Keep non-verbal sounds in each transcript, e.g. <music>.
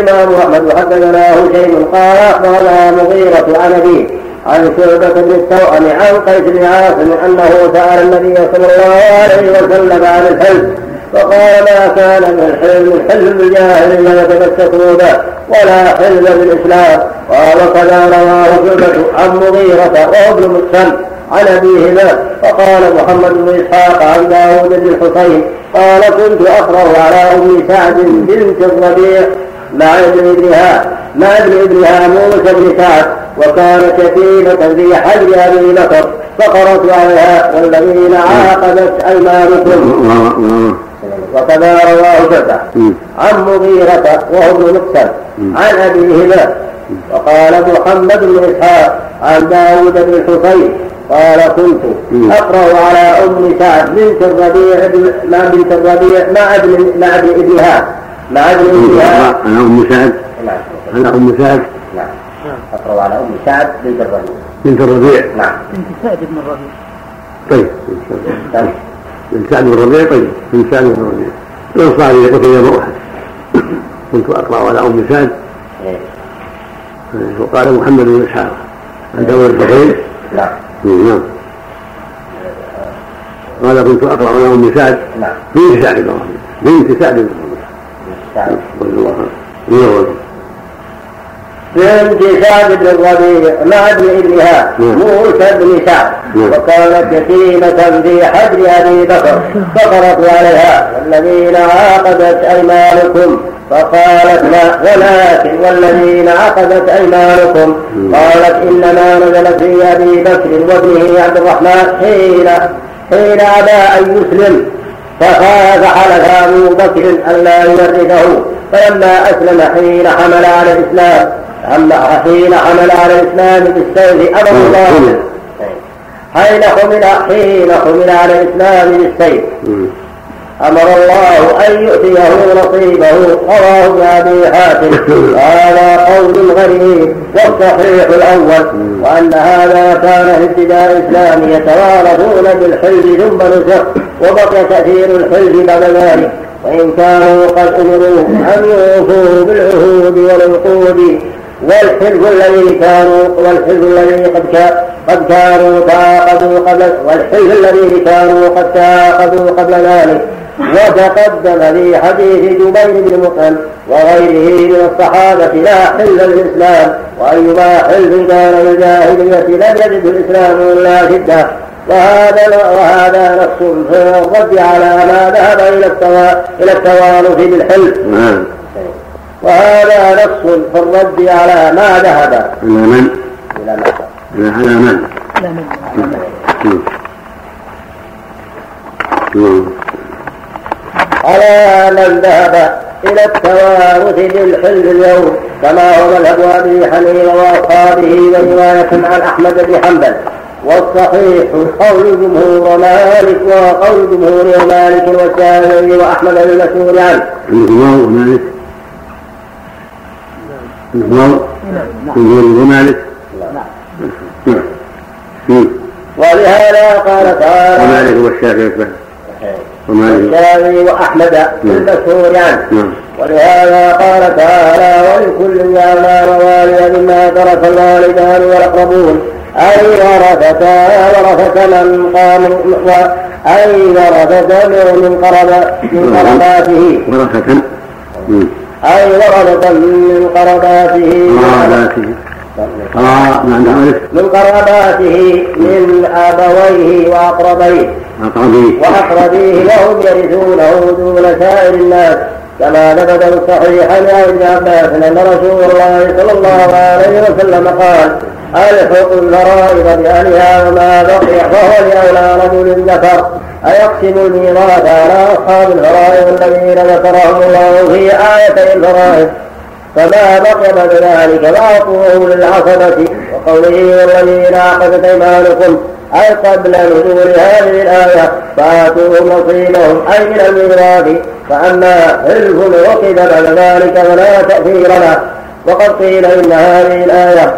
الإمام أحمد حدثنا هشيم قال أخبرنا مغيرة عن أبيه عن شعبة بن التوأم عن قيس بن عاصم أنه سأل النبي صلى الله عليه وسلم عن الحلم فقال ما كان من الحلم الحلم بالجاهلية يتمسكون به ولا حلم بالإسلام. قال كذا رواه شعبة عن مغيرة وهو ابن مسلم عن أبيهما فقال محمد بن إسحاق عن داود بن الحسين قال كنت أقرأ على أم سعد بنت الربيع مع ابن ابنها مع ابن ابنها موسى بن سعد وكانت يتيمة في حجر أبي بكر فقرأت عليها والذين عاقبت أيمانكم. وكذا رواه شعبة عن مغيرة وهو ابن مكسر عن أبيهما وقال محمد بن إسحاق عن داود بن الحسين قال كنت أقرأ على أم سعد بنت الربيع مع بنت الربيع مع ابن مع ابن ابنها ابنها على أم سعد. نعم. على أم سعد. نعم. اقرا على أم سعد بنت الربيع. بنت الربيع. نعم. بنت سعد بن الربيع. طيب. بنت سعد بن الربيع طيب. بنت سعد بن الربيع. الانصاري قتل يوم أحد. كنت أقرأ على أم سعد. إيه. وقال محمد بن إسحاق. عن داود الحسين نعم. نعم. قال كنت أقرأ على أم سعد. نعم. بنت سعد بن بنت سعد بن رضي بنت سعد بن الربيع؟ مع ابن ابنها؟ موسى بن سعد وكانت يتيمة في حجر أبي بكر فقرت عليها والذين عاقدت أيمانكم؟ فقالت لا ولكن والذين عقدت أيمانكم؟ قالت إنما نزلت في أبي بكر وابنه عبد الرحمن حين حين أبى أن يسلم. فخاف حلف أبو بكر ألا يورثه. فلما أسلم حين حمل على الإسلام أما حين حمل على الإسلام بالسيف أمر الله. حين حمل حين حمل على الإسلام بالسيف. أمر الله أن يؤتيه نصيبه. رواه أبي حاتم. هذا قول غريب والصحيح الأول وأن هذا كان في ابتداء الإسلام يتوارثون بالحلف ثم نسخ وبقي تأثير الحلف بعد ذلك. وإن كانوا قد أمروا أن يوفوا بالعهود والعقود والحلف الذي كانوا والحلف الذي قد قد كانوا تعاقدوا قبل والحلف الذي كانوا قد تعاقدوا قبل ذلك. وتقدم في حديث جبير بن مطعم وغيره من الصحابة لا حل للإسلام وأيما حل كان الجاهلية لم يجد الإسلام إلا شدة وهذا وهذا نص في الرد على ما ذهب إلى إلى التوارث بالحلف نعم وهذا نص في الرد على ما ذهب إلى من؟ إلى من؟ على من؟ على من؟ على من ذهب إلى التوارث بالحلف اليوم كما هو مذهب أبي حنيفة وأصحابه ورواية عن أحمد بن حنبل. والصحيح قول جمهور مالك وقول جمهور مالك والشافعي وأحمد بن مسعود عنه. جمهور مالك جمهور جمهور مالك. نعم. ولهذا قال تعالى ومالك والشافعي. والشافعي وأحمد المشهور عنه نعم. ولهذا قال تعالى ولكل جعلنا موالي مما ترك الوالدان والأقربون أي ورثة ورثة من قام أي ورثة من قرب من قرباته. ورثة. أي ورثة من قرباته. آه نعم. من قراباته من أبويه وأقربيه. أقربيه. وأقربيه وهم يرثونه دون سائر الناس كما ثبت الصحيح عن ابن عباس أن رسول الله صلى الله عليه وسلم قال ألحق الفرائض بأهلها وما بقي فهو لأولى رجل ذكر. أيقسم الميراث على أصحاب الفرائض الذين ذكرهم الله في آيتي الفرائض فما بقي بعد ذلك فأعطوه للعصبة. وقوله والذين عقدت أيمانكم أي قبل نزول هذه الآية فآتوهم نصيبهم أي من الميراث. فأما حلف عقد بعد ذلك فلا تأثير له. وقد قيل إن هذه الآية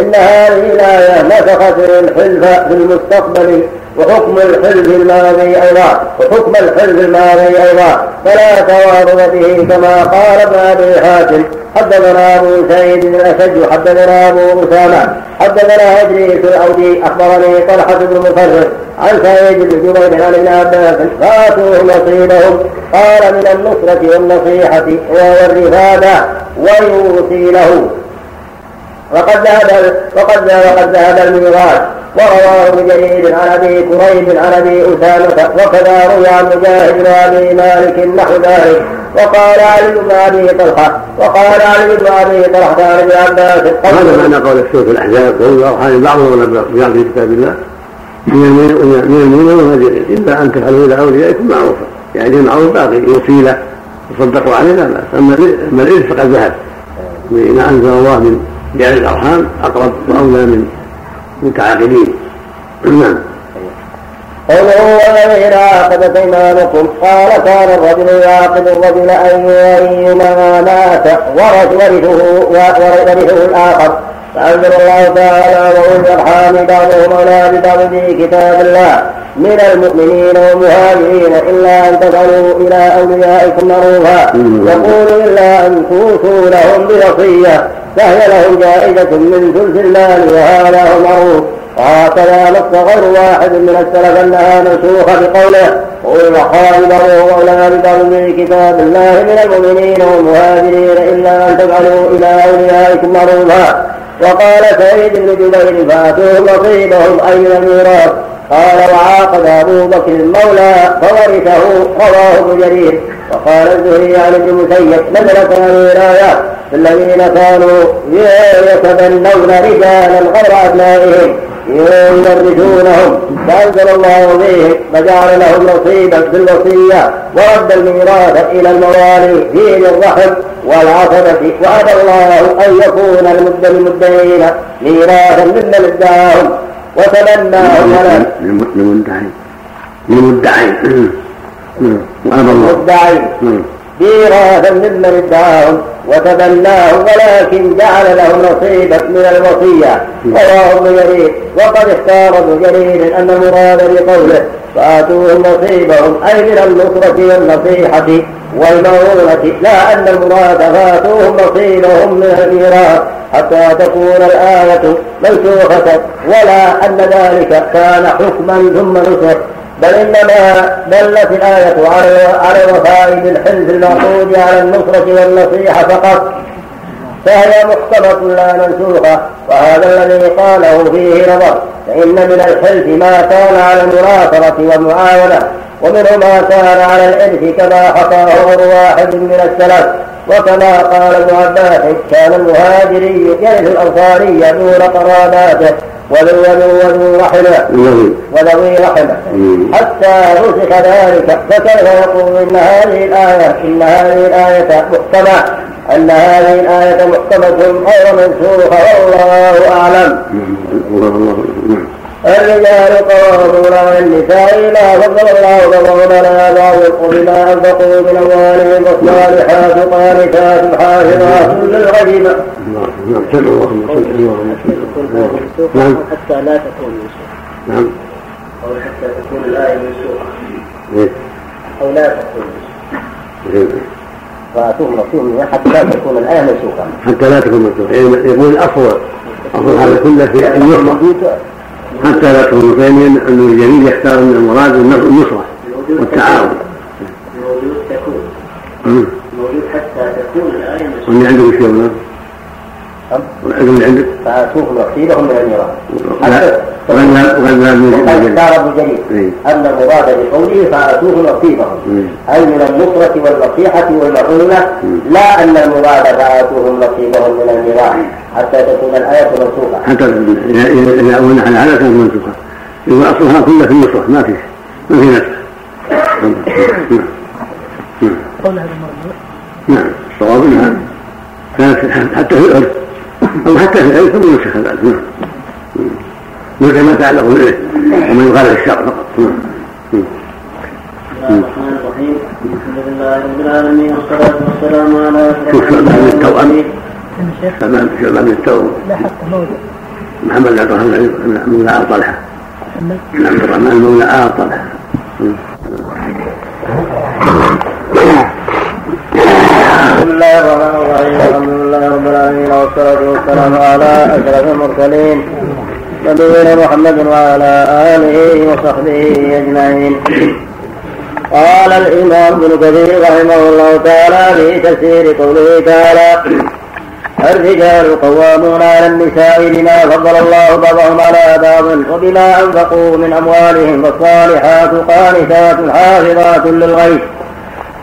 إن هذه الآية نسخت الحلف في المستقبل وحكم الحلف الماضي أيضا وحكم الحلف الماضي أيضا. فلا توارد به كما قال ابن أبي حاتم. حدثنا أبو سعيد بن الأشج حدثنا أبو أسامة حدثنا إدريس الأودي أخبرني طلحة بن مفرد عن سعيد بن جبير عن ابن عباس فاتوه نصيبهم. قال من النصرة والنصيحة والرفادة ويوصي له. وقد ذهب وقد وقد ذهب الميراث ورواه ابن جرير عن أبي كريب عن أبي أسامة وكذا روي عن مجاهد بن ابي مالك نحو ذلك. وقال علي بن أبي طلحة وقال علي بن أبي طلحة عن ابن عباس هذا معنى قول الشيخ الأحزاب قول الارحام بعضهم ببعض في كتاب الله من المؤمنين والمهاجرين إلا أن تفعلوا إلى أوليائكم معروفا يعني المعروف باقي. وسيله تصدقوا عليه لا بأس. أما الارث فقد ذهب. ما أنزل الله من جعل الأرحام أقرب وأولى من متعاقدين نعم. قوله والذين عاقدت إيمانكم. قال كان الرجل يعقد الرجل ايما مات ورثه ورثه الآخر. فأنزل الله تعالى واولي الارحام بعضهم اولى ببعض في كتاب الله. من المؤمنين والمهاجرين إلا أن تفعلوا إلى اوليائكم معروفا يقول إلا أن توصوا لهم بوصيه فهي لهم جائزة من ثلث المال وهذا هو المعروف وهكذا نص غير واحد من السلف أنها منسوخه بقوله قل وخالده واولى ببعض من كتاب الله من المؤمنين والمهاجرين إلا أن تفعلوا إلى أوليائكم معروفا وقال سعيد بن جبير فاتوهم نصيبهم من الميراث؟ قال وعاقد أبو بكر المولى فورثه رواه ابن جرير. وقال الزهري عن ابن مسيب نزلت هذه الايه الذين كانوا يتبنون رجالا غير أبنائهم يورثونهم فأنزل الله فيهم فجعل لهم نصيبا في الوصية ورد الميراث إلى الموالي في الرحم والعصبة. وابى الله أن يكون المد المدين ميراثا ممن ادعاهم وتبناهم للمدعين. للمدعين. وابى الله مدعين. ميراثا ممن ادعاهم وتبناه ولكن جعل له نصيبا من الوصية. رواه ابن جرير وقد اختار ابن جرير أن المراد بقوله فآتوهم نصيبهم أي من النصرة والنصيحة والمعونة لا أن المراد فآتوهم نصيبهم من الميراث حتى تكون الآية منسوخة ولا أن ذلك كان حكما ثم نسخ. بل إنما دلت الآية على على الوفاء بالحلف المعقود على النصرة والنصيحة فقط. فهي محكمة لا منسوخة وهذا الذي قاله فيه نظر. فإن من الحلف ما كان على المناصرة والمعاونة ومنه ما كان على الإرث كما حكاه غير واحد من السلف. وكما قال ابن عباس كان المهاجري يرث الأنصاري دون قراباته. وذو وذو رحمه وذوي رحمة. حتى نسخ ذلك فكيف يقول إن هذه الآية إن هذه الآية محكمه إن هذه الآية محكمه غير منسوخة؟ والله أعلم. الرجال قوامون على النساء لا فضل الله بعضهم على بعض بما انفقوا من اموالهم والصالحات قانتات حافظات للغيب نعم حتى لا تكون منسوخة نعم أو حتى تكون الآية منسوخة أو لا تكون واتوهم رسولهم حتى لا تكون الايه منسوخه حتى لا تكون منسوخه يعني يقول الافضل افضل هذا كله في ان يحفظ حتى لا تكون ثانيا أن الجليل يختار من المراد النصرة والتعاون موجود تكون موجود حتى تكون الآية واللي عندك شيء ولا؟ اللي عندك فاتوهم نصيبهم من الميراث وقد اختار ابن جرير. أن المراد بقوله فأتوه نصيبهم أي من النصرة والنصيحة والمعونة. لا أن المراد فاتوهم نصيبهم من الميراث حتى تكون الآية منسوخة. حتى اذا أولنا على هذا كانت منسوخة. يقول أصلها كلها في النصره ما في ما في نسخ قول هذا المرجوع نعم. الصواب انها كانت حتى في الارث أو حتى في العلم ثم نسخ بعد نعم. مثل ما تعلق به. ومن يخالف الشرع فقط الرحمن الرحيم. الحمد لله رب العالمين والصلاة والسلام على من التوأم شعبان شعبان من التوأم لا حتى موضع محمد بن عبد الرحمن مولى آل طلحة عبد الرحمن مولى آل طلحة بسم الله الرحمن الرحيم. الحمد لله رب العالمين والصلاة والسلام على أشرف المرسلين. نبينا محمد وعلى آله وصحبه أجمعين. قال الإمام ابن كثير رحمه الله تعالى في تفسير قوله تعالى الرجال قوامون على النساء بما فضل الله بعضهم على بعض وبما أنفقوا من أموالهم فالصالحات قانتات حافظات للغيب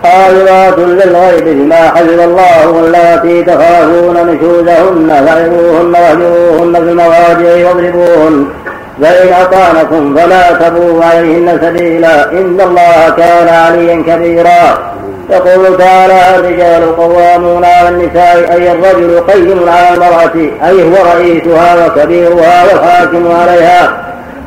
حافظات للغيب بما حفظ الله واللاتي تخافون نشوزهن فعظوهن واهجروهن في المضاجع واضربوهن فإن أطعنكم فلا تبوا عليهن سبيلا إن الله كان عليا كبيرا. يقول تعالى الرجال قوامون على النساء أي الرجل قيم على المرأة أي هو رئيسها وكبيرها والحاكم عليها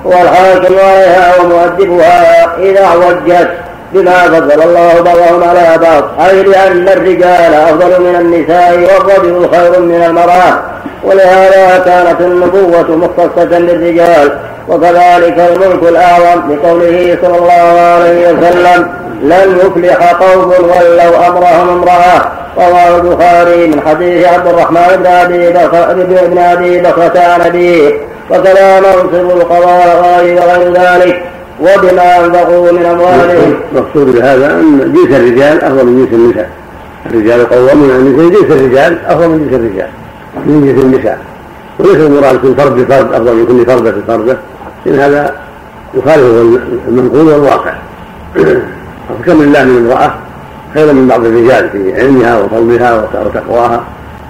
والحاكم عليها ومؤدبها إذا عوجت بما فضل الله بعضهم على بعض. أي لأن الرجال أفضل من النساء والرجل خير من المرأة ولهذا كانت النبوة مختصة بالرجال وكذلك الملك الأعظم بقوله صلى الله عليه وسلم لن يفلح قوم ولوا أمرهم امرأة رواه البخاري من حديث عبد الرحمن بن بكر بن أبي بكرة عن أبيه وكذا منصب القضاء وغير ذلك وبما أنفقوا من أموالهم. المقصود بهذا أن جنس الرجال أفضل من جنس النساء. الرجال قوامون على النساء جنس الرجال أفضل من جنس الرجال من جنس النساء. وليس المراد كل فرد بفرد أفضل من كل فردة بفردة إن هذا يخالف المنقول والواقع. <clears throat> فكم الله من امرأة خير من بعض الرجال في علمها وفضلها وتقواها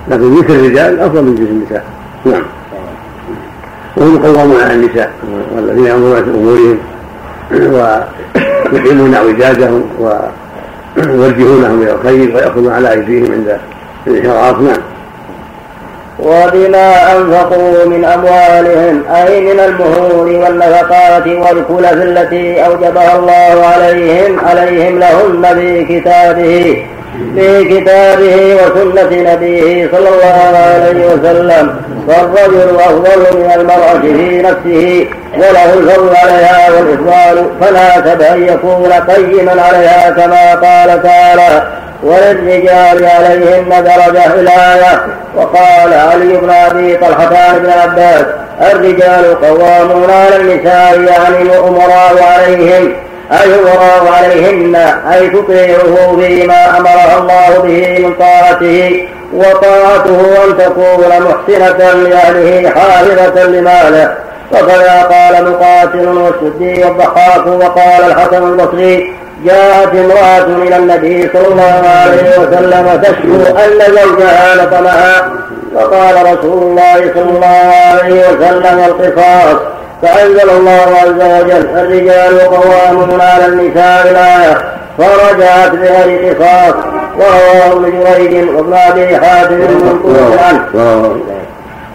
لكن جنس الرجال أفضل من جنس النساء. نعم. وهم قوامون على النساء والذين يأمرون في أمورهم ويقيمون أعوجاجهم ويوجهونهم إلى الخير ويأخذون على أيديهم عند الانحراف نعم وبما أنفقوا من أموالهم أي من المهور والنفقات والكلف التي أوجبها الله عليهم عليهم لهن في كتابه في كتابه وسنة نبيه صلى الله عليه وسلم. فالرجل أفضل من المرأة في نفسه وله الفضل عليها والإفضال فلا أن يكون قيما عليها كما قال تعالى وللرجال عليهن درجة الآية وقال علي بن أبي طلحة عن ابن عباس الرجال قوامون على النساء يعني الأمراء عليهم. أي يغرى عليهن أي تطيعه فيما أمرها الله به من طاعته. وطاعته أن تكون محسنة لأهله حافظة لماله. وكذا قال مقاتل والسدي والضحاك وقال الحسن البصري جاءت امرأة إلى النبي صلى الله عليه وسلم تشكو أن زوجها لطمها فقال رسول الله صلى الله عليه وسلم القصاص. فأنزل الله عز وجل الرجال قوامون على النساء الآية. فرجعت بغير قصاص. ورواه ابن جريج وابن أبي حاتم المنقول عنه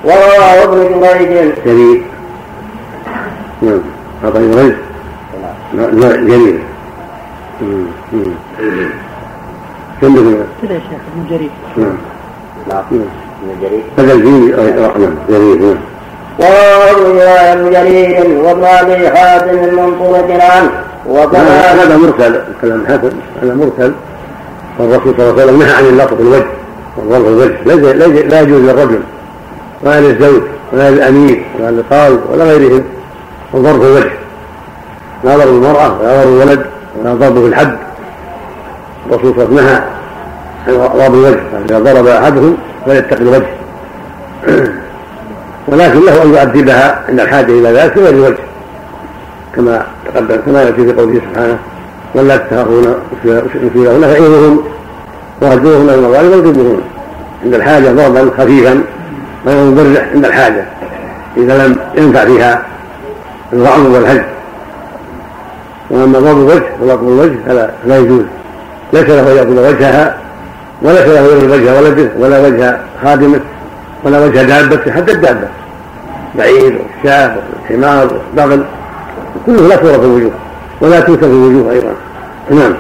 ورواه ابن جريج. جرير نعم. أعطى جريج لا كم كذا يا شيخ ابن جرير. نعم. نعم ابن جرير. بدل فيه نعم. جرير نعم. وروى ابن جرير وابن ابي حاتم المنصورة عنه وكما هذا مرسل كلام حسن هذا مرسل. والرسول صلى الله عليه وسلم نهى عن اللطف الوجه وضرب الوجه لا يجوز للرجل ولا للزوج ولا للأمير ولا للقاضي ولا غيرهم وضرب الوجه. لا ضرب المرأة ولا ضرب الولد ضرب في الحد. الرسول صلى الله عليه وسلم نهى عن ضرب الوجه إذا ضرب أحدهم فليتقي الوجه. <clears throat> ولكن له أن يؤدبها عند الحاجة إلى ذلك بغير وجه كما تقدم كما يأتي في قوله سبحانه ولا تخافون نشوزهن فعينهن وهجوهن من الغالب واضربوهن عند الحاجة ضربا خفيفا غير مبرح عند الحاجة إذا لم ينفع فيها الوعظ والهج. وأما ضرب الوجه وضرب الوجه فلا لا يجوز. ليس له أن يأكل وجهها وليس له يضرب وجه ولده ولا وجه خادمه ولا وجه دابته حتى الدابة. بعير والشاه والحمار والبغل كله لا صورة في الوجوه ولا توسف في الوجوه أيضا. نعم.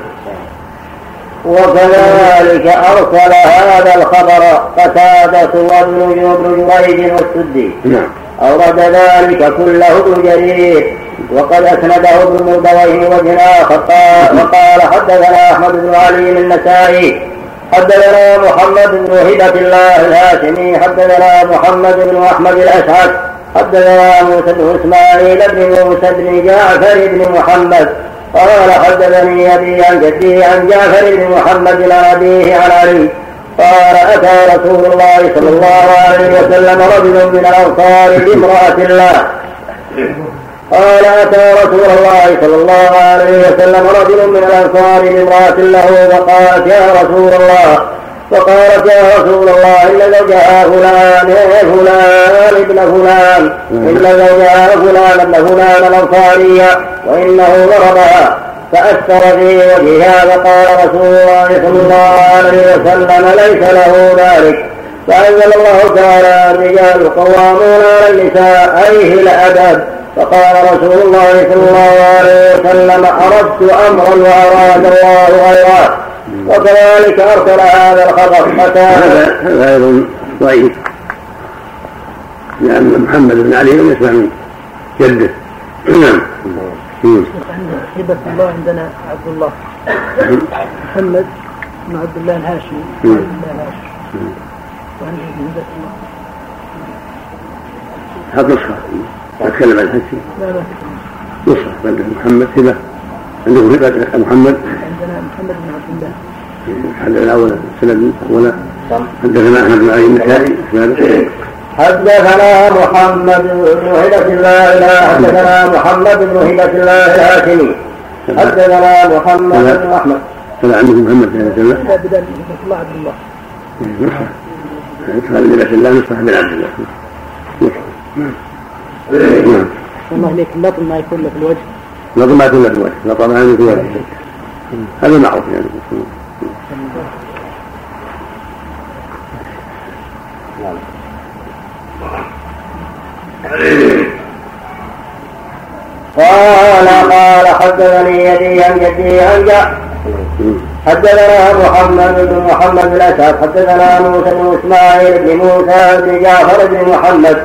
وكذلك أرسل هذا الخبر قتادة وابن جريج والسدي نعم. أورد ذلك كله ابن جرير. وقد أسنده ابن مردويه وجنا وقال حدثنا أحمد بن علي النسائي حدثنا محمد بن هبة الله الهاشمي حدثنا محمد بن أحمد الأشعث حدثنا موسى بن إسماعيل بن موسى بن جعفر بن محمد قال حدثني أبي عن جدي عن جعفر بن محمد عن أبيه عن علي قال أتى رسول الله صلى الله عليه وسلم رجل من الأنصار بامرأة الله. قال أتى رسول الله صلى الله عليه وسلم رجل من الأنصار بامرأة له فقالت يا رسول الله. فقالت يا رسول الله إن زوجها فلان فلان ابن فلان. إن زوجها فلان ابن فلان الأنصارية وإنه ضربها. فأثر في وجهها فقال رسول الله صلى الله عليه وسلم ليس له ذلك. فأنزل الله تعالى الرجال قوامون على النساء أيه الأدب فقال رسول الله صلى الله عليه وسلم أردت أمرا وأراد الله غيره. وكذلك أرسل هذا الخبر حتى هذا أيضا ضعيف. لأن محمد بن علي لم يسمع من جده. نعم. هبة الله عندنا عبد الله محمد بن عبد الله الهاشمي. عبد الله الهاشمي وعنده هبة الله هذا نسخة أتكلم عن الحج لا لا. نسخة عندك محمد هبة عندكم هبة محمد. عندنا محمد بن عبد الله. حدثنا أولا سند أولا حدثنا أحمد بن علي النسائي حدثنا محمد بن هبة الله. لا حدثنا محمد بن هبة الله. الهاشمي حدثنا محمد بن أحمد. هذا عندكم محمد بن هبة الله. بدل الله عبد الله. نسخة بن هبة الله نسخة بن عبد الله. نعم. الله عليك اللطم ما يكون له في الوجه. لطم ما يكون له في الوجه. لطم ما يكون في الوجه. هذا معروف يعني. قال قال حدثني يدي عن جدي عن حدثنا محمد بن محمد الأسد حدثنا موسى بن إسماعيل بن موسى بن جعفر بن محمد.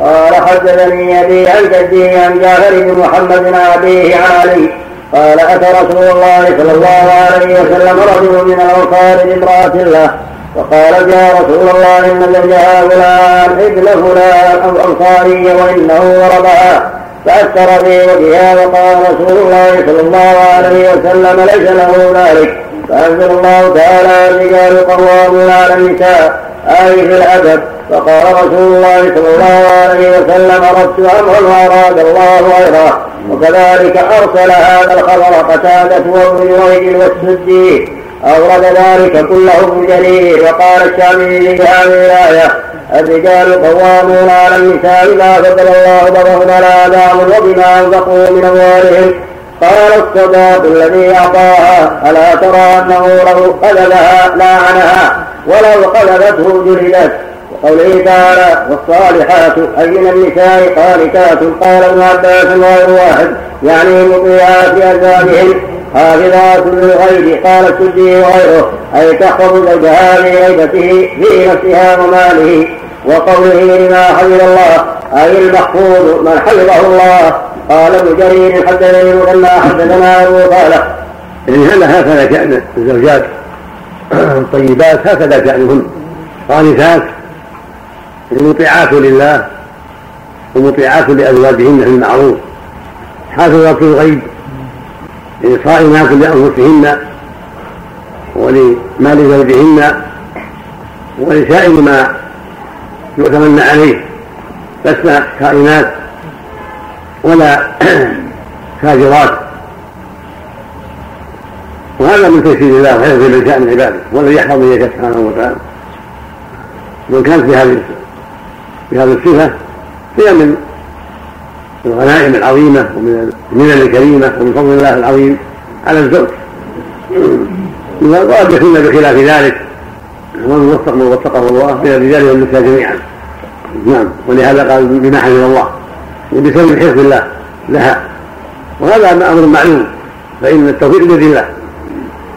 قال حدثني ابي عن جدي عن جعفر بن محمد عن أبيه علي. قال أتى رسول الله صلى الله عليه وسلم رجل من الأنصار بامرأة له فقال يا رسول الله إن زوجها فلان ابن فلان أو أنصاري وإنه ضربها فاثر في وجهها وقال رسول الله صلى الله عليه وسلم ليس له ذلك. فأنزل الله تعالى الرجال قوامون على النساء اي في الأدب. فقال رسول الله صلى الله عليه وسلم اردت أمرا وأراد الله غيره. وكذلك أرسل هذا الخبر قتادة وابن جريج والسدي. أورد ذلك كله ابن جرير وقال الشامي في هذه الآية الرجال قوامون على النساء بما فضل الله بعضهم على آدام وبما أنفقوا من أموالهم. قال الصداق الذي أعطاها ألا ترى أنه لو قذفها لعنها ولو قذفته جلدت. وقوله تعالى والصالحات أي من النساء قانتات. قال ابن عباس غير واحد يعني مطيعات أزواجهن حافظات للغيب قال السدي وغيره. أي تحفظ زوجها لغيبته في نفسها وماله. وقوله لما حفظ الله أي المحفوظ من حفظه الله. قال ابن جرير حدثني مثنى حدثنا أبو صالح يعني هذا هكذا شأن الزوجات؟ <clears throat> الطيبات هكذا شأنهن. قانتات مطيعات لله ومطيعات لأزواجهن في المعروف. حافظات الغيب لصائمات لأنفسهن ولمال زوجهن ولسائر ما يؤتمن عليه لسنا كائنات ولا <clears throat> فاجرات. وهذا من تيسير الله وحفظ من شأن عباده والذي يحفظ يشاء سبحانه وتعالى. من كانت بهذه بهذه الصفة هي من الغنائم العظيمة ومن المنن الكريمة ومن فضل الله العظيم على الزوج. وقد يكون بخلاف ذلك. ومن وفق من وفقه الله من الرجال والنساء جميعا. نعم. ولهذا قال بما حفظ الله. وبسبب حفظ الله لها. وهذا أمر معلوم. فإن التوفيق بيد الله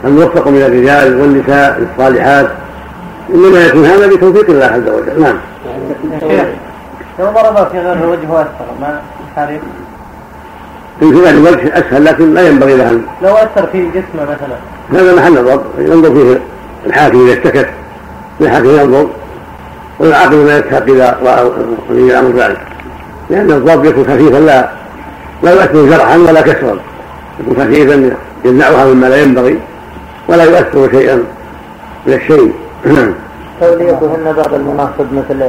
الموفق من الرجال والنساء الصالحات إنما يكون هذا بتوفيق الله عز وجل. نعم. لو ضرب في غير وجهه أثر ما حريق في غير الوجه أسهل لكن لا ينبغي له لو أثر في جسمه مثلا. هذا محل نظر ينظر فيه الحاكم إذا اشتكت. الحاكم ينظر والعاقل ما يسحق اذا رأى اذا أمر ذلك. لأن الضرب يكون خفيفا لا لا يؤثر جرحا ولا كسرا. يكون خفيفا يمنعها مما لا ينبغي ولا يؤثر شيئا من الشيء. توليتهن بعض المناصب مثل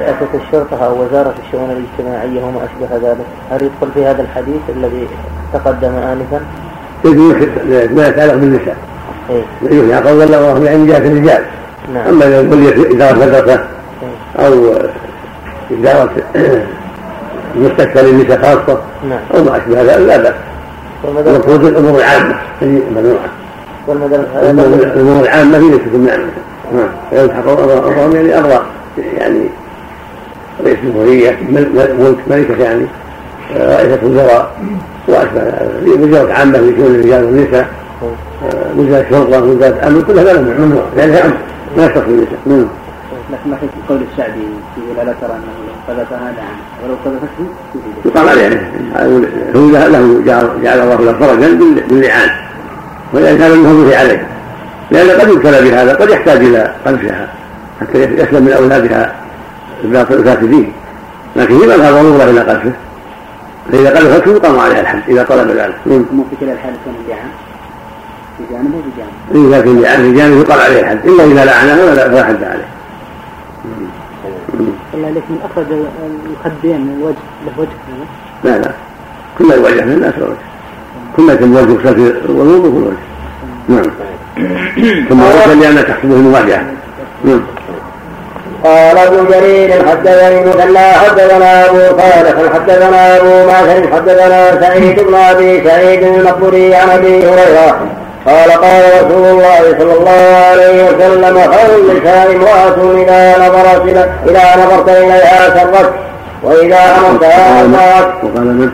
رئاسة الشرطة أو وزارة الشؤون الاجتماعية وما أشبه ذلك. هل يدخل في هذا الحديث الذي تقدم آنفا؟ يجوز ما يتعلق بالنساء. إيه؟ يجوز يعني قول الله من جهة الرجال. نعم. أما إذا يقول إدارة مدرسة إيه؟ أو إدارة مستشفى للنساء خاصة نعم. أو ما أشبه ذلك لا بأس. المفروض الأمور العامة. هذه ممنوعة الأمور العامة هي ليست ممنوعة نعم. يلحق أمرهم يعني أمر يعني رئيس جمهورية ملك ملكة يعني رئيسة وزراء وأشبه وزارة عامة لشؤون الرجال والنساء وزارة شرطة وزارة أمن كل هذا ممنوع لأنها أمر ما يختص بالنساء نعم. لكن ما في قول السعدي يقول الا ترى أنه لو قذفها لعن ولو قذفته يقام عليه هو له جعل الله له فرجا باللعان. ولذلك كان المفروض عليه. لأن قد يبتلى بهذا قد يحتاج إلى قذفها حتى يسلم من أولادها. الفاسدين لكن هي ما ضروره إلى قذفه فاذا قذفته يقام عليها الحد إذا طلب ذلك مو في كلا الحال كان اللعان في جانب وفي جانب اذا كان لعان في جانب يقام عليه الحد إلا إذا لعنه فلا حد عليه. الله عليك من أخرج الخدين من الوجه له وجه هذا. لا لا. كل الوجه من الناس الوجه كل ما يتم وجه في الوضوء كل وجه. نعم. ثم وجه لأن تحسبه المواجهه نعم. قال ابن جرير حدثني مثنى حدثنا ابو صالح حدثنا ابو معشر حدثنا سعيد بن أبي سعيد المقبري عن أبي هريرة قال قال رسول الله صلى الله عليه وسلم خير النساء امرأة إذا نظرت إذا نظرت إليها سرت وإذا أمرتها أطاعت وقال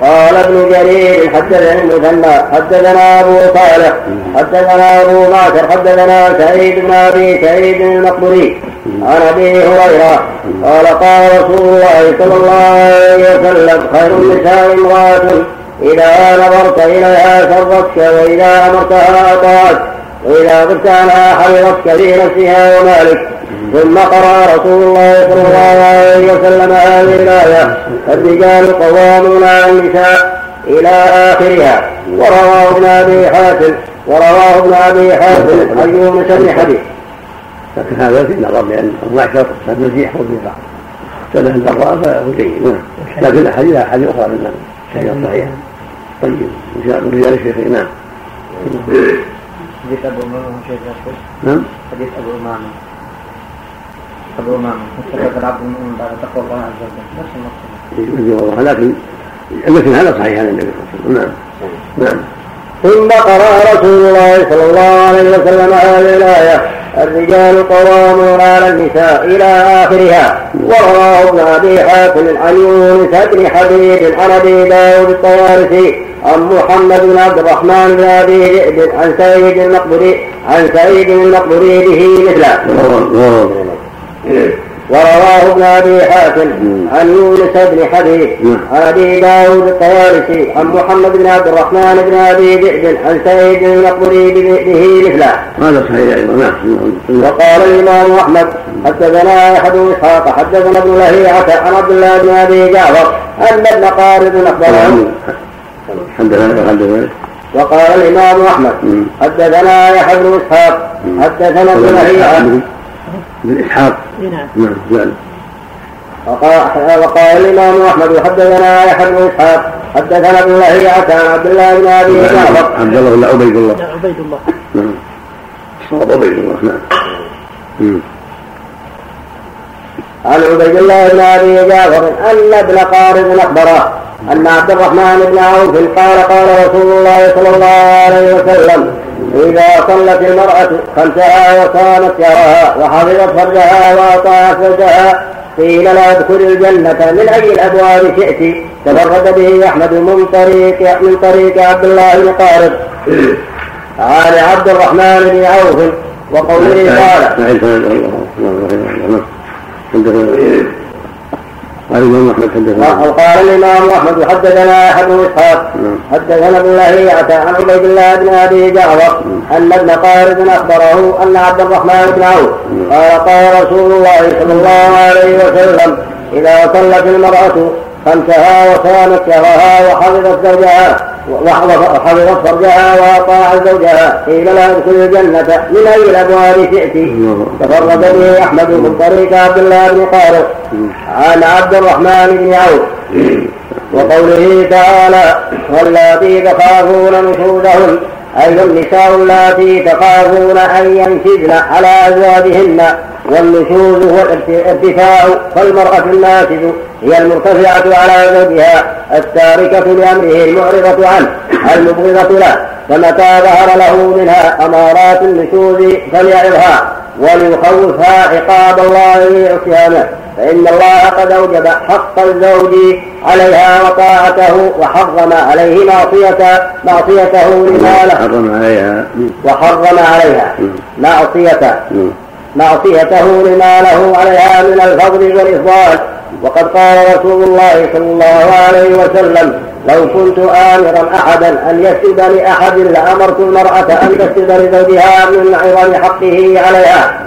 قال ابن جرير حدثني المثنى حدثنا ابو صالح حدثنا ابو معشر حدثنا سعيد بن أبي سعيد المقبري عن أبي هريرة قال قال رسول الله صلى الله عليه وسلم خير النساء امرأة إذا نظرت إليها سرتك وإذا أمرتها اطاعت وإذا غبت عنها حفظتك في نفسها ومالك. ثم قرأ رسول الله صلى الله عليه وسلم هذه الآية. الرجال قوامون على النساء إلى آخرها. ورواه ابن أبي حاتم. ورواه ابن أبي حاتم عن يونس بن حديث لكن هذا في نظر لأن المعشر المزيح والنفاق سنة الضراء فهو جيد نعم. لكن الأحاديث أحاديث أخرى من شيء صحيح. طيب. إن شاء الله رجال الشيخ نعم حديث أبو أمامة شيخ نعم. حديث أبو أمامة. أبو أمامة مستفاد العبد المؤمن بعد تقوى الله عز وجل. نفس المقصود والله لكن المثل هذا صحيح عن النبي صلى الله عليه وسلم. نعم. نعم. ثم قرأ رسول الله صلى الله عليه وسلم هذه الآية الرجال قوامون على النساء إلى آخرها. ورواه ابن أبي حاتم عن يونس بن حبيب عن أبي داود الطوارسي عن محمد بن عبد الرحمن بن أبي ذئب عن سعيد المقبري عن سعيد المقبري به مثله. ورواه ابن أبي حاتم عن يونس بن حبيب عن أبي داود الطيالسي عن محمد بن عبد الرحمن بن أبي ذئب عن سعيد المقبري به مثله. هذا صحيح أيضا نعم. وقال الإمام أحمد حدثنا أحد إسحاق حدثنا ابن لهيعة عن عبد الله بن أبي جعفر أن ابن قارب أخبره. حدثنا حدثنا وقال الإمام أحمد حدثنا يحيى بن إسحاق حدثنا ابن لهيعة بن إسحاق. نعم. نعم نعم. وقال, وقال الإمام أحمد حدثنا يحيى بن إسحاق حدثنا ابن لهيعه عن عبد الله بن أبي جعفر. عبد الله ولا عبيد الله. لا عبيد الله. نعم. صواب عبيد الله نعم. مم. عن عبيد الله بن أبي جعفر أن ابن قارب اخبره أن عبد الرحمن بن عوف قال قال رسول الله صلى الله عليه وسلم اذا صلت المراه خمسها وصامت شهرها وحفظت فرجها واطاعت زوجها قيل لا ادخل الجنة من أي الأبواب شئت تفرد به أحمد من طريق من طريق عبد الله بن قارب عن عبد الرحمن بن عوف وقوله قال قال الإمام أحمد حدثنا وقال الإمام. أحمد حدثنا أحد إسحاق نعم. حدثنا ابن لهيعة عن عبيد الله بن أبي جعفر أن ابن قارب أخبره أن عبد الرحمن بن عوف قال قال رسول الله صلى الله عليه وسلم إذا صلت المرأة خمسها وصامت شهرها وحفظت زوجها وحفظت فرجها واطاعت زوجها. قيل لها ادخل الجنة من أي الأبواب شئت. تفرد به أحمد من طريق عبد الله بن قارب عن عبد الرحمن بن عوف. وقوله تعالى واللاتي تخافون نشوزهن أي النساء اللاتي تخافون أن ينشزن على أزواجهن والنشوز هو الارتفاع فالمرأة الناشز هي المرتفعة على زوجها التاركة لأمره المعرضة عنه المبغضة له فمتى ظهر له منها أمارات النشوز فليعظها. وليخوفها عقاب الله بعصيانه فإن الله قد أوجب حق الزوج عليها وطاعته وحرم عليه معصية معصيته لما له. حرم عليها. وحرم عليها معصيته. معصيته لما له عليها من الفضل والإفضال. وقد قال رسول الله صلى الله عليه وسلم لو كنت آمرا أحدا أن يسجد لأحد لأمرت المرأة أن تسجد لزوجها من عظم حقه عليها.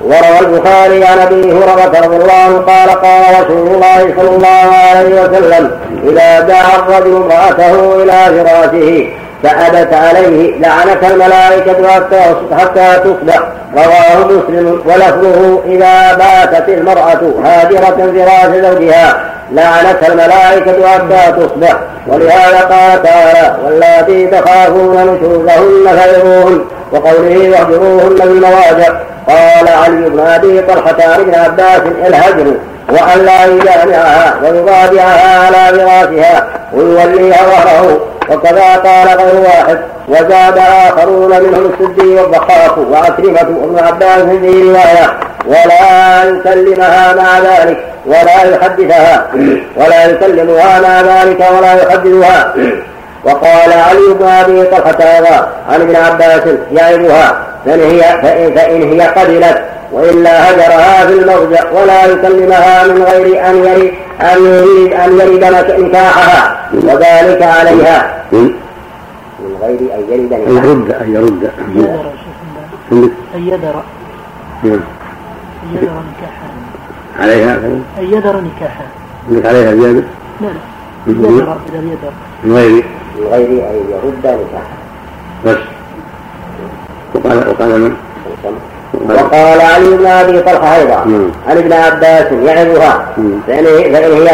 وروى البخاري عن أبي هريرة رضي الله قال قال رسول الله صلى الله عليه وسلم إذا دعا الرجل امرأته إلى فراشه فأبت عليه لعنت الملائكة حتى حتى تصبح. رواه مسلم ولفظه إذا باتت المرأة هاجرة فراش زوجها لعنت الملائكة حتى تصبح. ولهذا قال تعالى واللاتي تخافون نشوزهن فيروهن وقوله واهجروهن بالمواجع. قال علي بن أبي طلحة ابن عباس الهجر وأن لا يجامعها ويضاجعها على فراشها ويوليها ظهره وكذا قال غير واحد. وزاد آخرون منهم السدي والضحاك وعكرمه وابن عباس في روايه ولا يكلمها مع ذلك ولا يحدثها. ولا يكلمها مع ذلك ولا يحدثها. وقال علي بن أبي طلحة أيضا عن ابن عباس يعظها. فإن هي فإن, فإن هي قبلت وإلا هجرها في المرجع ولا يكلمها من غير أن يرد أن يريد أن يرد نكاحها. وذلك عليها. من غير أن يرد أن يرد أن يرد. أن يدر. أن يدر نكاحها. عليها؟ أن يدر نكاحها. عندك عليها زيادة؟ لا لا. يدر. من غير؟ من غير أن يرد نكاحها. بس. وقال وقال من؟ وقال علي بن أبي طلحة أيضا. عن ابن عباس يعظها. فإن هي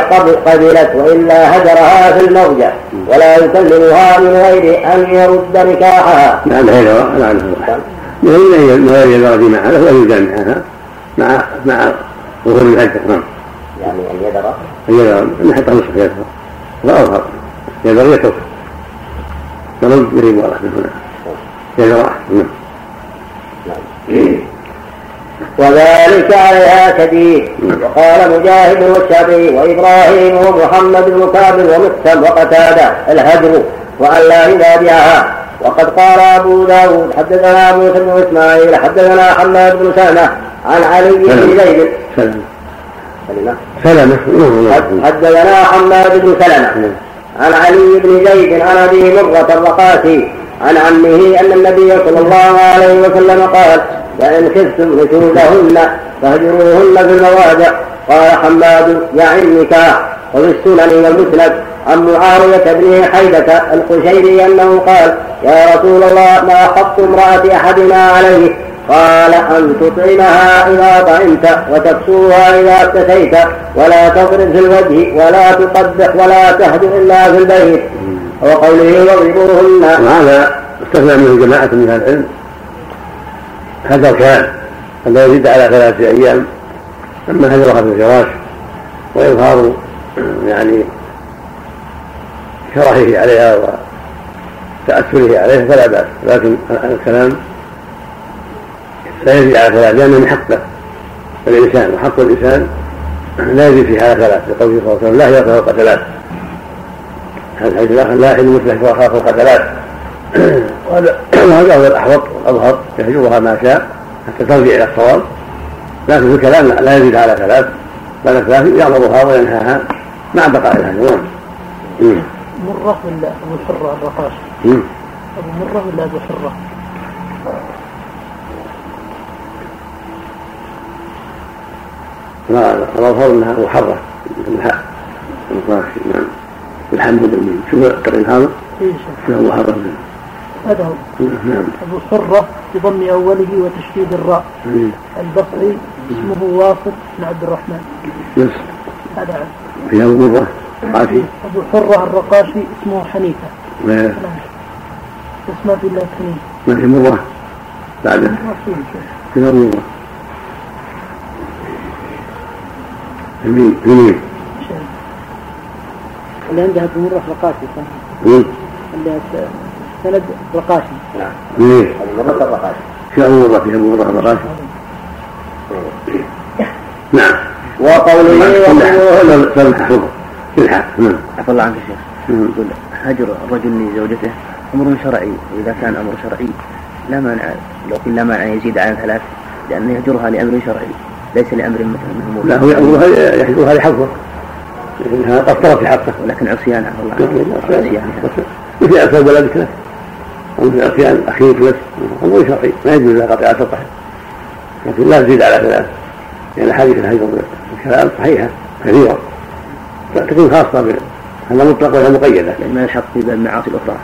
قبلت وإلا هجرها في الموجة. ولا يكلمها من غير أن يرد نكاحها. نعم هذا نعم من غير يدرج معها ولا يجامعها مع مع ظهور الهجر نعم. يعني أن يدر؟ أن يدر ان حتى نصف يدر لا اظهر يدر يترك يرد يريد ورحمه هنا يدر نعم. وذلك عليها شديد. وقال مجاهد والشافعي وإبراهيم ومحمد بن كعب ومقسم وقتادة الهجر وأن لا ينادعها وقد قال أبو داود حدثنا موسى بن إسماعيل حدثنا حماد بن سلمة عن علي بن زيد. سلمة. سلمة. حدثنا حماد بن سلمة عن علي بن زيد عن أبي مرة الرقاسي عن عمه أن النبي صلى الله عليه وسلم قال فإن خفتم نشوزهن فاهجروهن في المواضع. قال حماد يعني النكاح وفي السنن والمسند عن معاوية بن حيدة القشيري أنه قال يا رسول الله ما حق امرأة أحدنا عليه؟ قال أن تطعمها إذا طعمت وتكسوها إذا اكتسيت ولا تضرب في الوجه ولا تقبح ولا تهجر إلا في البيت. وقوله واضربوهن. وهذا استثنى منه جماعة من أهل العلم. هذا الكلام أن يزيد على ثلاثة أيام أما هجرها في الفراش وإظهار يعني كراهه عليها وتأثره عليها فلا بأس. لكن الكلام لا يزيد على ثلاث لأنه من حقه الإنسان وحق الإنسان لا يزيد في هذا ثلاث لقوله صلى الله عليه وسلم لا هجرة فوق ثلاث الحديث الآخر لا يحل مثله فوق ثلاث وهذا هو الأحوط والأظهر يهجرها ما شاء حتى ترجع إلى الصواب. لكن في الكلام لا يزيد على ثلاث بعد ثلاث يغضبها وينهاها مع بقاء الحيوان مرة ولا أبو الحرة الرقاش؟ أبو مرة ولا أبو حرة؟ لا الأظهر أنها أبو حرة؟ الحاء نعم. الحمد لله. شوف التقرير هذا؟ إيه شوف أبو حرة. هذا هو. نعم. أبو حرة بضم أوله وتشديد الراء. البصري اسمه واصف بن عبد الرحمن. يس. هذا عنه في أبو مرة قاسي أبو حرة الرقاشي اسمه حنيفة. لا بس ما في إلا حنيفة. ما في مرة. بعده. في مرة. يمين يمين شيء. اللي عندها أبو مره رقاشي صح؟ يمين اللي سند رقاشي. يمين هذه مرة الرقاش في أبو مرة في أبو مرة الرقاشي نعم. وقوله وقوله سلح حفظه سلحة نعم. عفى الله عنك يا شيخ. نعم. يقول هجر الرجل لزوجته أمر شرعي. وإذا كان أمر شرعي لا مانع لو قيل لا مانع يزيد عن ثلاث لأنه يهجرها لأمر شرعي. ليس لأمر مثلا من امور لا هو يأمرها يحفظها لحفظه لأنها قصرت في حقه. ولكن عصيان عفى الله عنك. عصيانها مثل ولدك له أو مثل أكل أخيك لك أمر شرعي ما يجوز لها قطيعة الرحم لكن لا تزيد على ثلاث لأن حديث الهجر الكلام صحيحة كثيرة. تكون خاصة بال هذا مطلق ولا مقيدة. لأن ما يلحق في المعاصي الأخرى.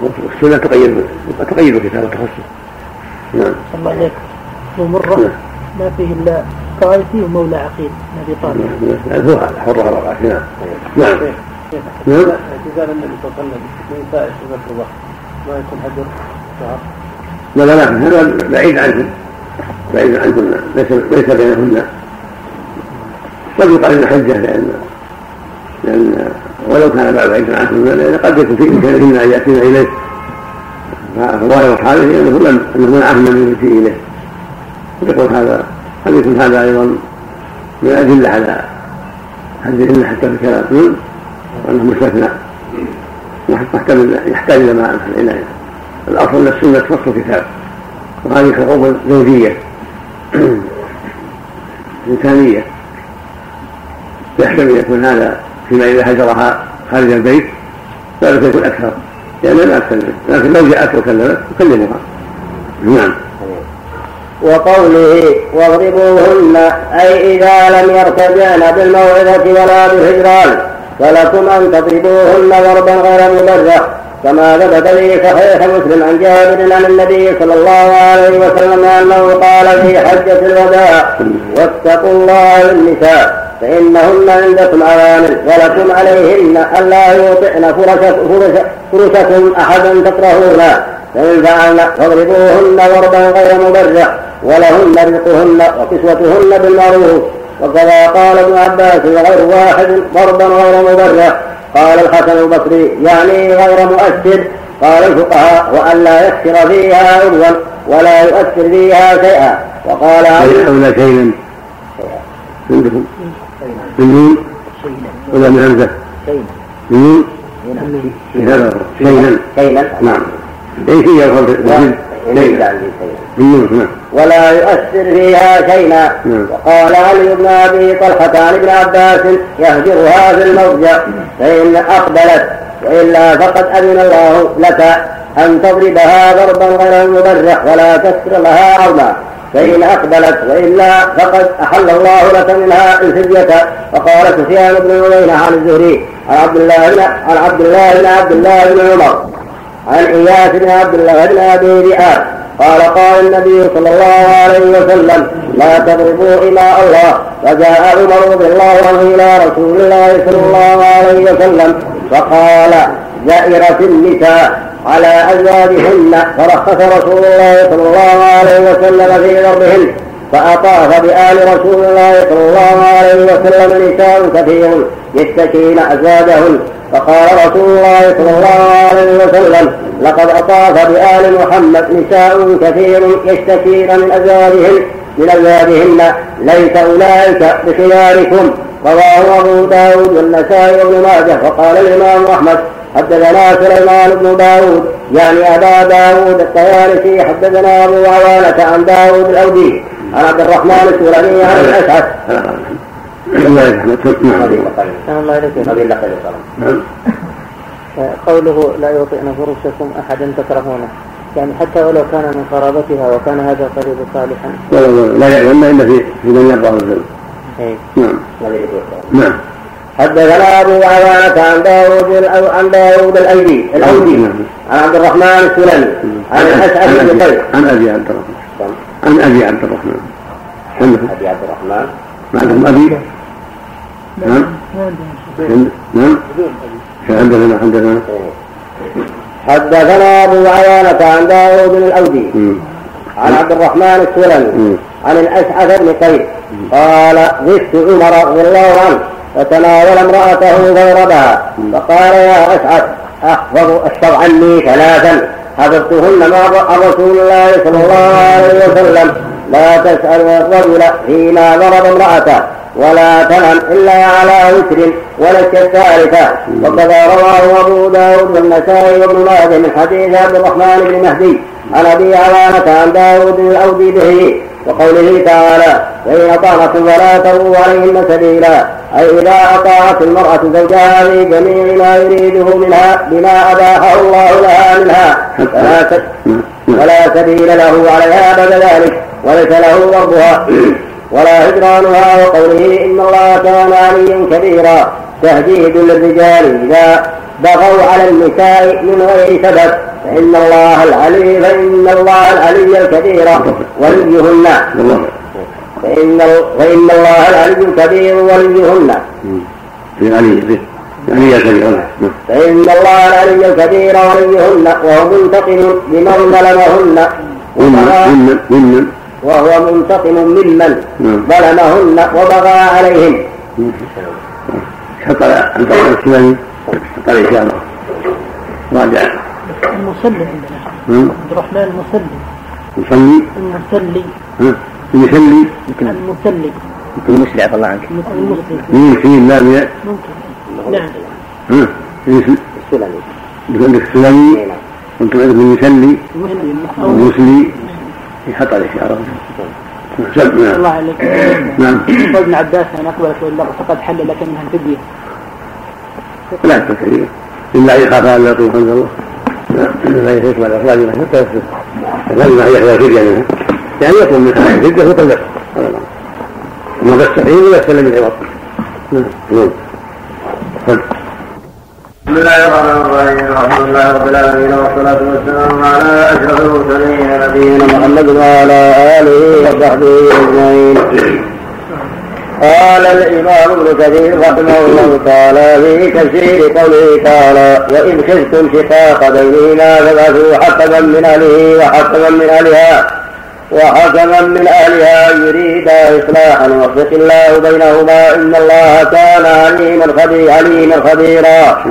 والسنة تقيد تقيد الكتاب التخصص. نعم. الله عليك. أبو مرة. ما فيه إلا طائفي ومولى عقيل من أبي طالب. نعم. هو هذا حرها الرقاش نعم. نعم. نعم. اعتزال النبي صلى الله عليه وسلم بنساء شباب الرضا لا لا لا هذا بعيد عنهم. بعيد عنهن ليس ليس بينهن. قد يقال حجة لأن لأن ولو كان بعد بعيدا عنهن لأن قد يكون في امكانهن ان ياتين إليه. فظاهر الحادث أنه لم أنه منعهن من يأتي إليه. يقول هذا قد يكون هذا أيضا من الأدلة على حدهن حتى في الكلام. وانه مستثنى. يحتاج إلى ما إلى الأصل أن السنة تخص الكتاب. وهذه حقوق زوجية. <clears throat> إنسانية. يحتمل يكون هذا فيما إذا هجرها خارج البيت ذلك يكون أكثر. لأن لا تكلم لكن لو جاءت وكلمت تكلمها نعم. وقوله واضربوهن أي إذا لم يرتجعن بالموعظة ولا بالهجران. فلكم أن تضربوهن ضربا غير مبرح كما ثبت في صحيح مسلم عن جابر عن النبي صلى الله عليه وسلم أنه قال في حجة الوداع واتقوا الله للنساء فإنهن عندكم عوامل ولكم عليهن ألا يوطئن فرشك- فرش- فرشكم أحدا تكرهونه فإن فعلن فاضربوهن ضربا غير مبرح ولهن رزقهن وكسوتهن بالمعروف وكذا قال ابن عباس وغير واحد ضربا غير مبرح قال الحسن البصري يعني غير مؤثر. قال الفقهاء وأن لا يكسر فيها عضوا ولا يؤثر فيها شيئا. وقال ولا شيئا؟ عندكم؟ بالميم ولا من بالميم هذا شيئا. كيلا نعم. يدخل في الجن ليس ولا يؤثر فيها شيئا. نعم. وقال علي بن أبي طلحة عن ابن عباس يهجرها في المضجع فإن أقبلت وإلا فقد أذن الله لك أن تضربها ضربا غير مبرح ولا تكسر لها عظما فإن أقبلت وإلا فقد أحل الله لك منها الفدية. وقال سفيان بن عيينة عن الزهري عن عبد الله بن عن عبد الله بن عبد الله بن عمر. عن إياس بن عبد الله بن أبي ذئاب قال قال النبي صلى الله عليه وسلم لا تضربوا إماء الله. فجاء عمر رضي الله عنه إلى رسول الله صلى الله عليه وسلم فقال زائرة النساء على أزواجهن. فرخص رسول الله صلى الله عليه وسلم في ضربهن فأطاف بآل رسول الله صلى الله عليه وسلم نساء كثير. يشتكين أزواجهن فقال رسول الله صلى الله عليه وسلم لقد أطاف بآل محمد نساء كثير يشتكين من أزواجهن من أزواجهن. ليس أولئك بخياركم. رواه أبو داود والنسائي وابن ماجه. وقال الإمام أحمد حدثنا سليمان بن داود يعني أبا داود الطيالسي حدثنا أبو عوانة عن داود الأودي عن عبد الرحمن السلمي عن الأشعث. الله عليك نعم. قوله لا يوطئن فرشكم احدا تكرهونه. يعني حتى ولو كان من قرابتها وكان هذا القريب صالحا. لا لا لا يعلم إلا في في من يرضى الذنب. نعم. نعم. حدثنا أبو عوانة عن داوود عن داوود الايدي الاودي نعم. عن عبد الرحمن السلمي. عن الاشعث بن قيس. عن أبي عبد الرحمن. عن أبي عبد الرحمن. أبي عبد الرحمن. عندهم ابي نعم. نعم. حدثنا حدثنا حدثنا أبو عوانة عن داوود الأودي. عن عبد الرحمن السلمي عن الأشعث بن قيس. قال غثت عمر رضي الله عنه فتناول امرأته فضربها فقال يا أسعد أحفظ اشفظ عني ثلاثا. حفظتهن مع رسول الله صلى الله عليه وسلم. لا تسأل الرجل فيما ضرب امرأته. ولا تنم إلا على وتر ولك الثالثة وكذا رواه أبو داود والنسائي وابن ماجه من حديث عبد الرحمن بن مهدي عن أبي عوانة عن داود الأودي به وقوله تعالى فإن أطعنكم فلا تبغوا عليهن سبيلا. أي إذا أطاعت المرأة زوجها في جميع ما يريده منها بما أباحه الله لها منها فلا سبيل له عليها بعد ذلك وليس له ربها. ولا هجرانها وقوله إن الله كان عليا كبيرا. تهديد للرجال إذا بغوا على النساء من غير سبب. فإن الله العلي فإن الله العلي الكبير. وليهن. فإن فإن الله العلي الكبير وليهن. في علي العلي الكبير فإن الله العلي الكبير وليهن. وهو منتقم لمن ظلمهن. ممن وهو منتقم ممن ظلمهن وبغى عليهن حط عن طريق السلمي حط الله. راجع. المصلي عندنا. عبد الرحمن المصلي. المصلي. المصلي. المصلي المصلي المسلي عفى الله عنك. المسلي في لا ممكن. نعم السلمي عندك السلمي وأنتم عندكم المسلي المسلي يحط عليه شعره. نعم الله عليك. نعم. ابن عباس ان اقبلت والا فقد حل لك منها الفديه لا تكفي الا يخاف ان يطوف عند الله. لا يقبل الاخراج حتى يصير لازم يحيى فدية. منها يعني يكون منها فدية وتلبس ما تستحيل ولا تسلم العوض. نعم. بسم الله الرحمن الرحيم. الحمد لله رب العالمين والصلاة والسلام على أشرف المرسلين نبينا محمد وعلى آله وصحبه أجمعين. قال الإمام ابن كثير رحمه الله تعالى في تفسير قوله تعالى وإذ خفتم شقاق بينهما فابعثوا حكما من أهله وحكما من أهلها وحكما من أهلها يريد إصلاحا يوفق الله بينهما إن الله كان عليما خبيرا عليما خبيرا.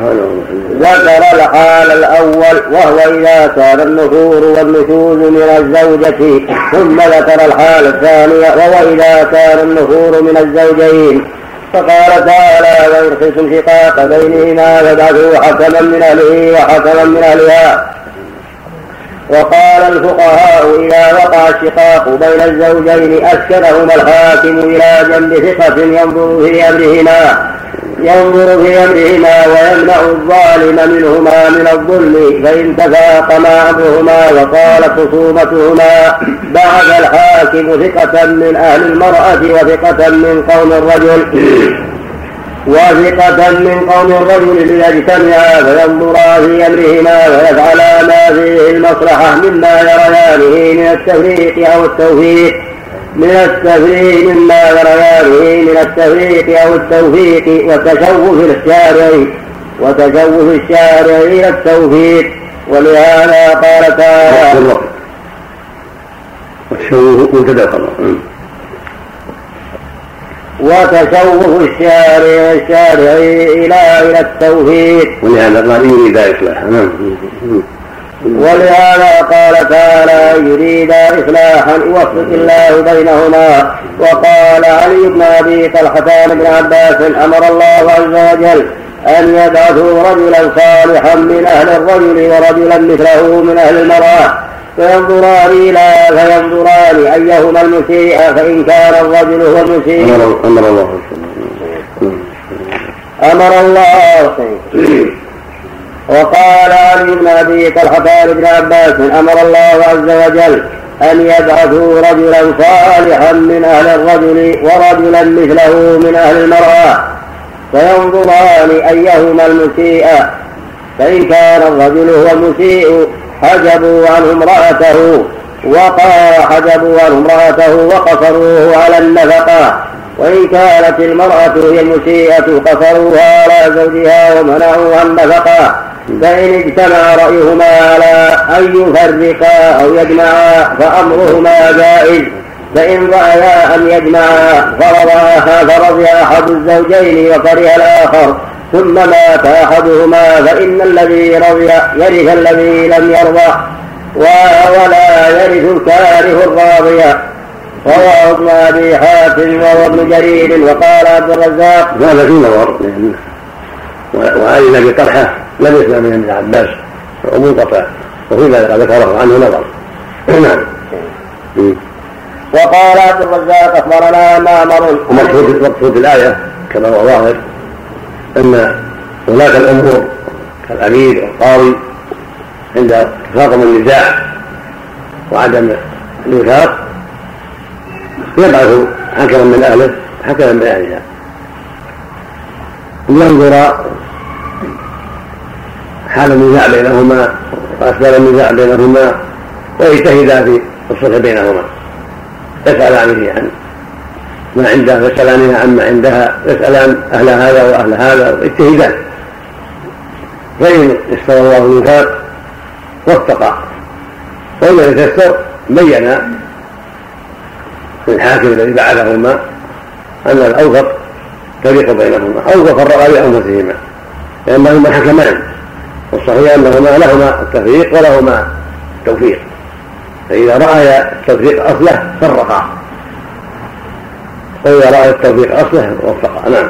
ذكر الحال الأول وهو إذا كان النفور والنشوز من الزوجة ثم ذكر الحال الثانية وهو إذا كان النفور من الزوجين. فقال تعالى وإن خفتم شقاق بينهما فابعثوا حكما من أهله وحكما من أهلها. وقال الفقهاء إذا وقع الشقاق بين الزوجين أسكنهما الحاكم إلى جنب ثقة ينظر في أمرهما ينظر في أمرهما ويمنع الظالم منهما من الظلم فإن تفاقما أمرهما وقالت خصومتهما بعث الحاكم ثقة من أهل المرأة وثقة من قوم الرجل. وثقة من قوم الرجل ليجتمعا فينظرا في أمرهما ويفعلا ما فيه المصلحة مما يريانه من التفريق أو التوفيق. من التفريق مما يريانه من التفريق أو التوفيق وتشوف الشارع وتشوف الشارع إلى التوفيق. ولهذا قال تعالى والشوف مبتدأ وتشوه الشارع الشارع إلى إلى التوحيد. ولهذا قال يريد إصلاحا نعم. ولهذا قال تعالى يريد إصلاحا يوفق الله بينهما. وقال علي بن أبي طلحة بن عباس أمر الله عز وجل أن يبعثوا رجلا صالحا من أهل الرجل ورجلا مثله من أهل المرأة. فينظران إلى فينظران أيهما المسيء فإن كان الرجل هو المسيء. أمر الله أمر الله وقال علي بن أبي طلحة بن عباس أمر الله عز وجل أن يبعثوا رجلا صالحا من أهل الرجل ورجلا مثله من أهل المرأة. فينظران أيهما المسيء فإن كان الرجل هو المسيء حجبوا عنه امرأته وقا حجبوا عنه امرأته وقصروه على النفقة. وإن كانت المرأة هي المسيئة قصروها على زوجها ومنعوا النفقة. فإن اجتمع رأيهما على أن يفرقا أو يجمعا فأمرهما جائز. فإن رأيا أن يجمعا فرضي أحد الزوجين وكره الآخر. ثم مات أحدهما فإن الذي رضي يرث الذي لم يرضى ولا يرث الكاره الراضي. رواه ابن أبي حاتم وهو ابن جرير وقال عبد الرزاق هذا في نظر. وعلي ابي طلحه لم يسمع من ابن عباس ومنقطع وفي ذلك ذكره عنه نظر. نعم. وقال عبد الرزاق أخبرنا معمر ومقصود مقصود الآية كما هو ظاهر. أن ولاة الأمور كالامير والقاضي عند تفاقم النزاع وعدم الوفاق يبعث حكما من أهله حكما من أهلها. لينظر حال النزاع بينهما وأسباب النزاع بينهما ويجتهدا في الصلح بينهما. يسألانه عن ما عنده يسألانها عما عندها يسألان أهل هذا وأهل هذا يجتهدان فإن استوى الله الوفاق وفق وإن يتيسر بين الحاكم الذي بعثهما أن الأوفق تفريق بينهما أو فرقا بأنفسهما لأنهما حكمان. والصحيح أنهما لهما التفريق ولهما التوفيق. فإذا رأي التوفيق أصله فرقا. وإذا رأى التوفيق أصله وفقا نعم.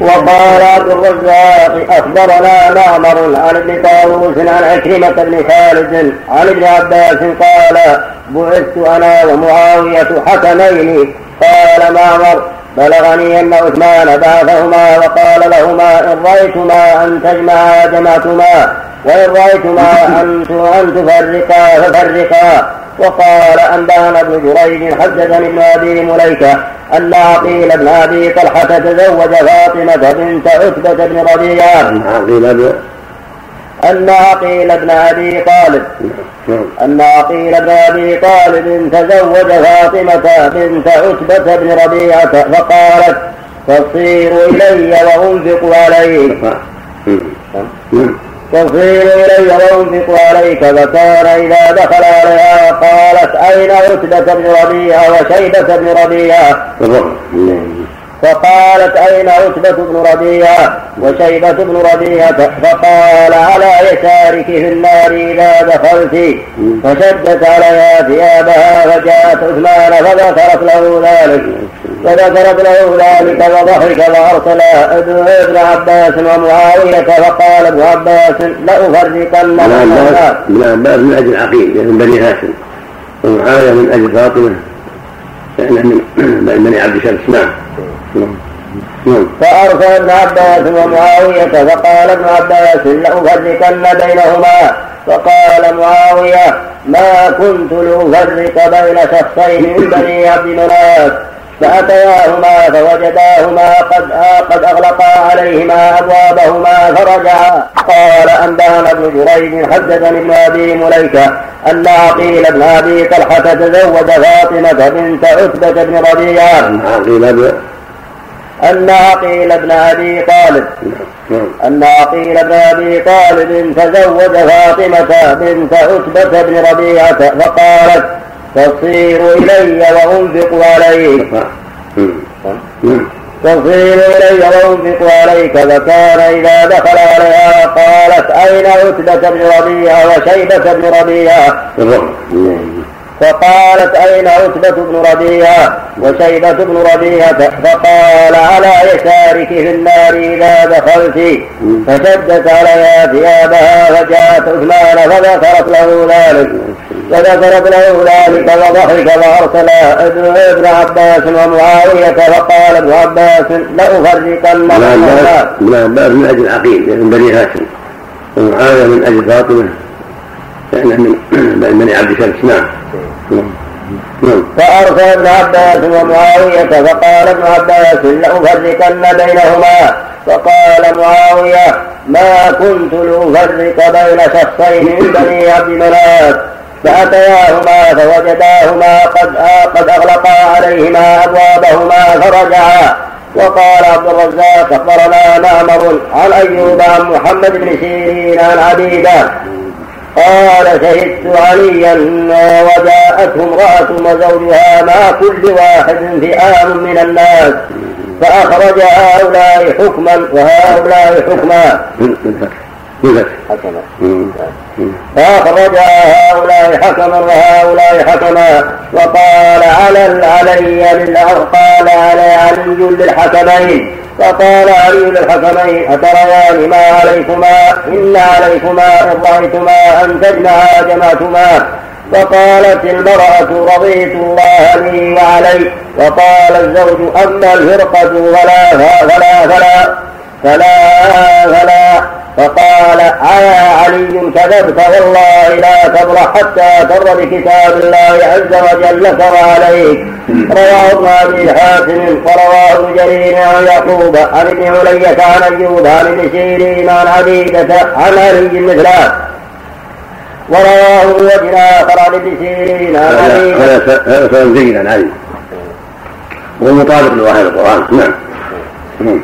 وقال عبد الرزاق أخبرنا معمر عن ابن طاووس عن عكرمة بن خالد عن ابن عباس قال بعثت أنا ومعاوية حكمين قال معمر بلغني أن عثمان بعثهما وقال لهما إن رأيتما أن تجمعا جمعتما وإن رأيتما أن تفرقا ففرقا وقال انبانا بن جريج حدثني ابن ابي مليكه أن عقيل بن أبي طلحة تزوج فاطمة بنت عتبة بن ربيعة أن عقيل بن أبي طالب. أن عقيل بن أبي طالب تزوج فاطمة بنت عتبة بن ربيعة فقالت تصير إلي وأنفق عليك تصير إلي وأنفق عليك فكان إذا دخل عليها قالت أين عتبة بن ربيعة وشيبة بن ربيعة؟ فقالت أين عتبة بن ربيعة وشيبة بن ربيعة؟ فقال على يسارك في النار إذا دخلت. فشدت عليها ثيابها فجاءت عثمان فذكرت له ذلك. فذكرت له ذلك وضحك وأرسل ابن عباس ومعاوية فقال ابن عباس لأفرقن ابن عباس من أجل عقيل من بني هاشم. ومعاوية من أجل فاطمة من بني عبد شمس نعم. فأرسل ابن عباس ومعاوية فقال ابن عباس لأفرقن بينهما. فقال معاوية ما كنت لأفرق بين شخصين من بني عبد مناف. فأتياهما فوجداهما قد قد أغلقا عليهما أبوابهما فرجعا قال أنبانا بن جريج حدثني ابن أبي مليكة أن عقيل بن أبي طلحة تزوج فاطمة بنت عتبة بن ربيعة. أن عقيل بن أبي طالب. أن عقيل بن أبي طالب تزوج فاطمة بنت عتبة بن ربيعة فقالت تصير إلي وأنفق عليك. تصير إلي وأنفق عليك. فكان إذا دخل عليها قالت أين عتبة بن ربيعة وشيبة بن ربيعة؟ فقالت أين عتبة بن ربيعة وشيبة بن ربيعة فقال على يسارك في النار إذا دخلت فشدت عليها ثيابها فجاءت عثمان فذكرت له ذلك فذكرت له ذلك وضحك فأرسل ابن عباس ومعاوية فقال ابن عباس لأفرقن ابن عباس من أجل عقيل من بني هاشم ومعاوية من أجل فاطمة لأنه من <clears throat> بني عبد شمس نعم. فأرسل ابن عباس ومعاوية فقال ابن عباس لأفرقن بينهما. فقال معاوية ما كنت لأفرق بين شخصين من بني عبد مناف. فأتياهما فوجداهما قد قد أغلقا عليهما أبوابهما فرجعا. وقال عبد الرزاق أخبرنا معمر عن أيوب عن محمد بن سيرين عن عبيدة. قال شهدت عليا وجاءته امرأة وزوجها مع كل واحد فئام من الناس فأخرج هؤلاء حكما وهؤلاء حكما. فأخرج هؤلاء حكما وهؤلاء حكما وقال على علي قال على علي للحكمين. فقال علي للحكمين أتريان ما عليكما؟ إن عليكما إن رأيتما أن تجمعا جمعتما؟ فقالت المرأة رضيت الله لي وعلي وقال الزوج أما الفرقة فلا فلا فلا فلا فلا. فقال يا علي كذبت؟ والله لا تبرح حتى تر بكتاب الله عز وجل لك وعليك رواه ابن ابي حاتم ورواه ابن جرير عن يعقوب عن ابن علية عن ايوب عن ابن سيرين عن عبيدة عن علي مثله. ورواه من وجه اخر عن ابن سيرين عن عبيدة هذا كلام جيد عن علي ومطابق لظاهر القرآن. نعم.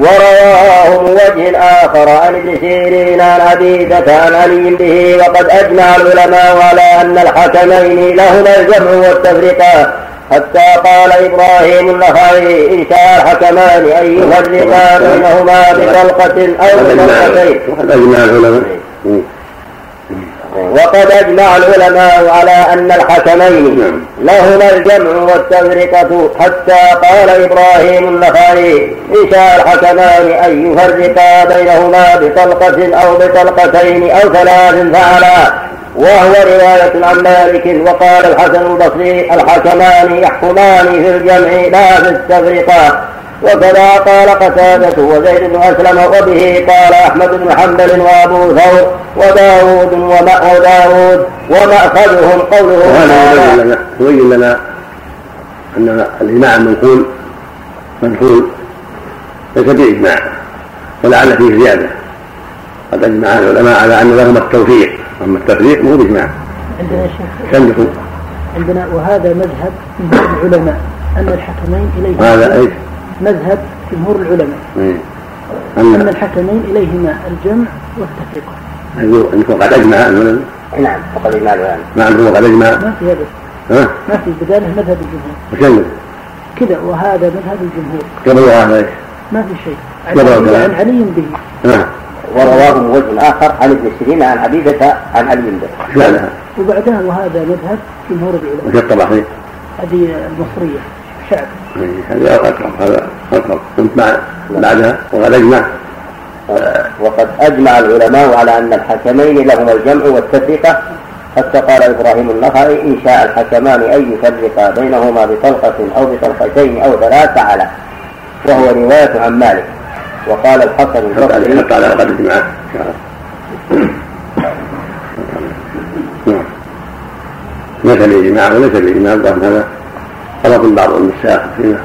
ورواه من وجه آخر عن ابن سيرين عن عبيدة عن علي به وقد أجمع العلماء على أن الحكمين لهما الجمع والتفرقة حتى قال إبراهيم النخعي إن شاء الحكمان أن يفرقا بينهما بطلقة أو بطلقتين. أجمع العلماء وقد أجمع العلماء على أن الحكمين. لهما الجمع والتفرقة حتى قال إبراهيم النخعي إن شاء الحكمان أن يفرقا بينهما بطلقة أو بطلقتين أو ثلاث فعلا وهو رواية عن مالك وقال الحسن البصري الحكمان يحكمان في الجمع لا في التفرقة وكذا قال قتادة وزيد بن أسلم وبه قال أحمد بن حنبل وأبو ثور وداود وداود ومأخذهم قوله وهذا يبين لنا أن الإجماع المنقول منقول ليس بإجماع ولعل فيه زيادة. قد أجمع العلماء على أن لهم التوفيق أما التفريق مو بإجماع. عندنا شيخ. عندنا وهذا مذهب العلماء أن الحكمين إليه هذا إيش؟ مذهب جمهور العلماء. إيه. أن الحكمين إليهما الجمع والتفرقة أنكم قد أجمع نعم وقد أجمع. العلماء نعم هو قد أجمع؟ ما في هذا. ها؟ ما في بداله مذهب الجمهور. وش كذا وهذا مذهب الجمهور. قبل هذا إيش؟ ما في شيء. عن علي به. نعم ورواه من وجه آخر عن ابن سيرين عن عبيدة عن علي به وبعدها وهذا مذهب جمهور العلماء. وش الطبع هذه المصرية. شعب هذا أقرب هذا أنت مع بعدها وقد أجمع وقد أجمع العلماء على أن الحكمين لهما الجمع والتفرقة حتى قال إبراهيم النخعي إن شاء الحكمان أن يفرقا بينهما بطلقة أو بطلقتين أو ثلاث فعلا وهو رواية عن مالك وقال الحسن البصري حتى على قد اجمع نعم ليس الإجماع وليس الإجماع هذا غلط بعض النساء فيما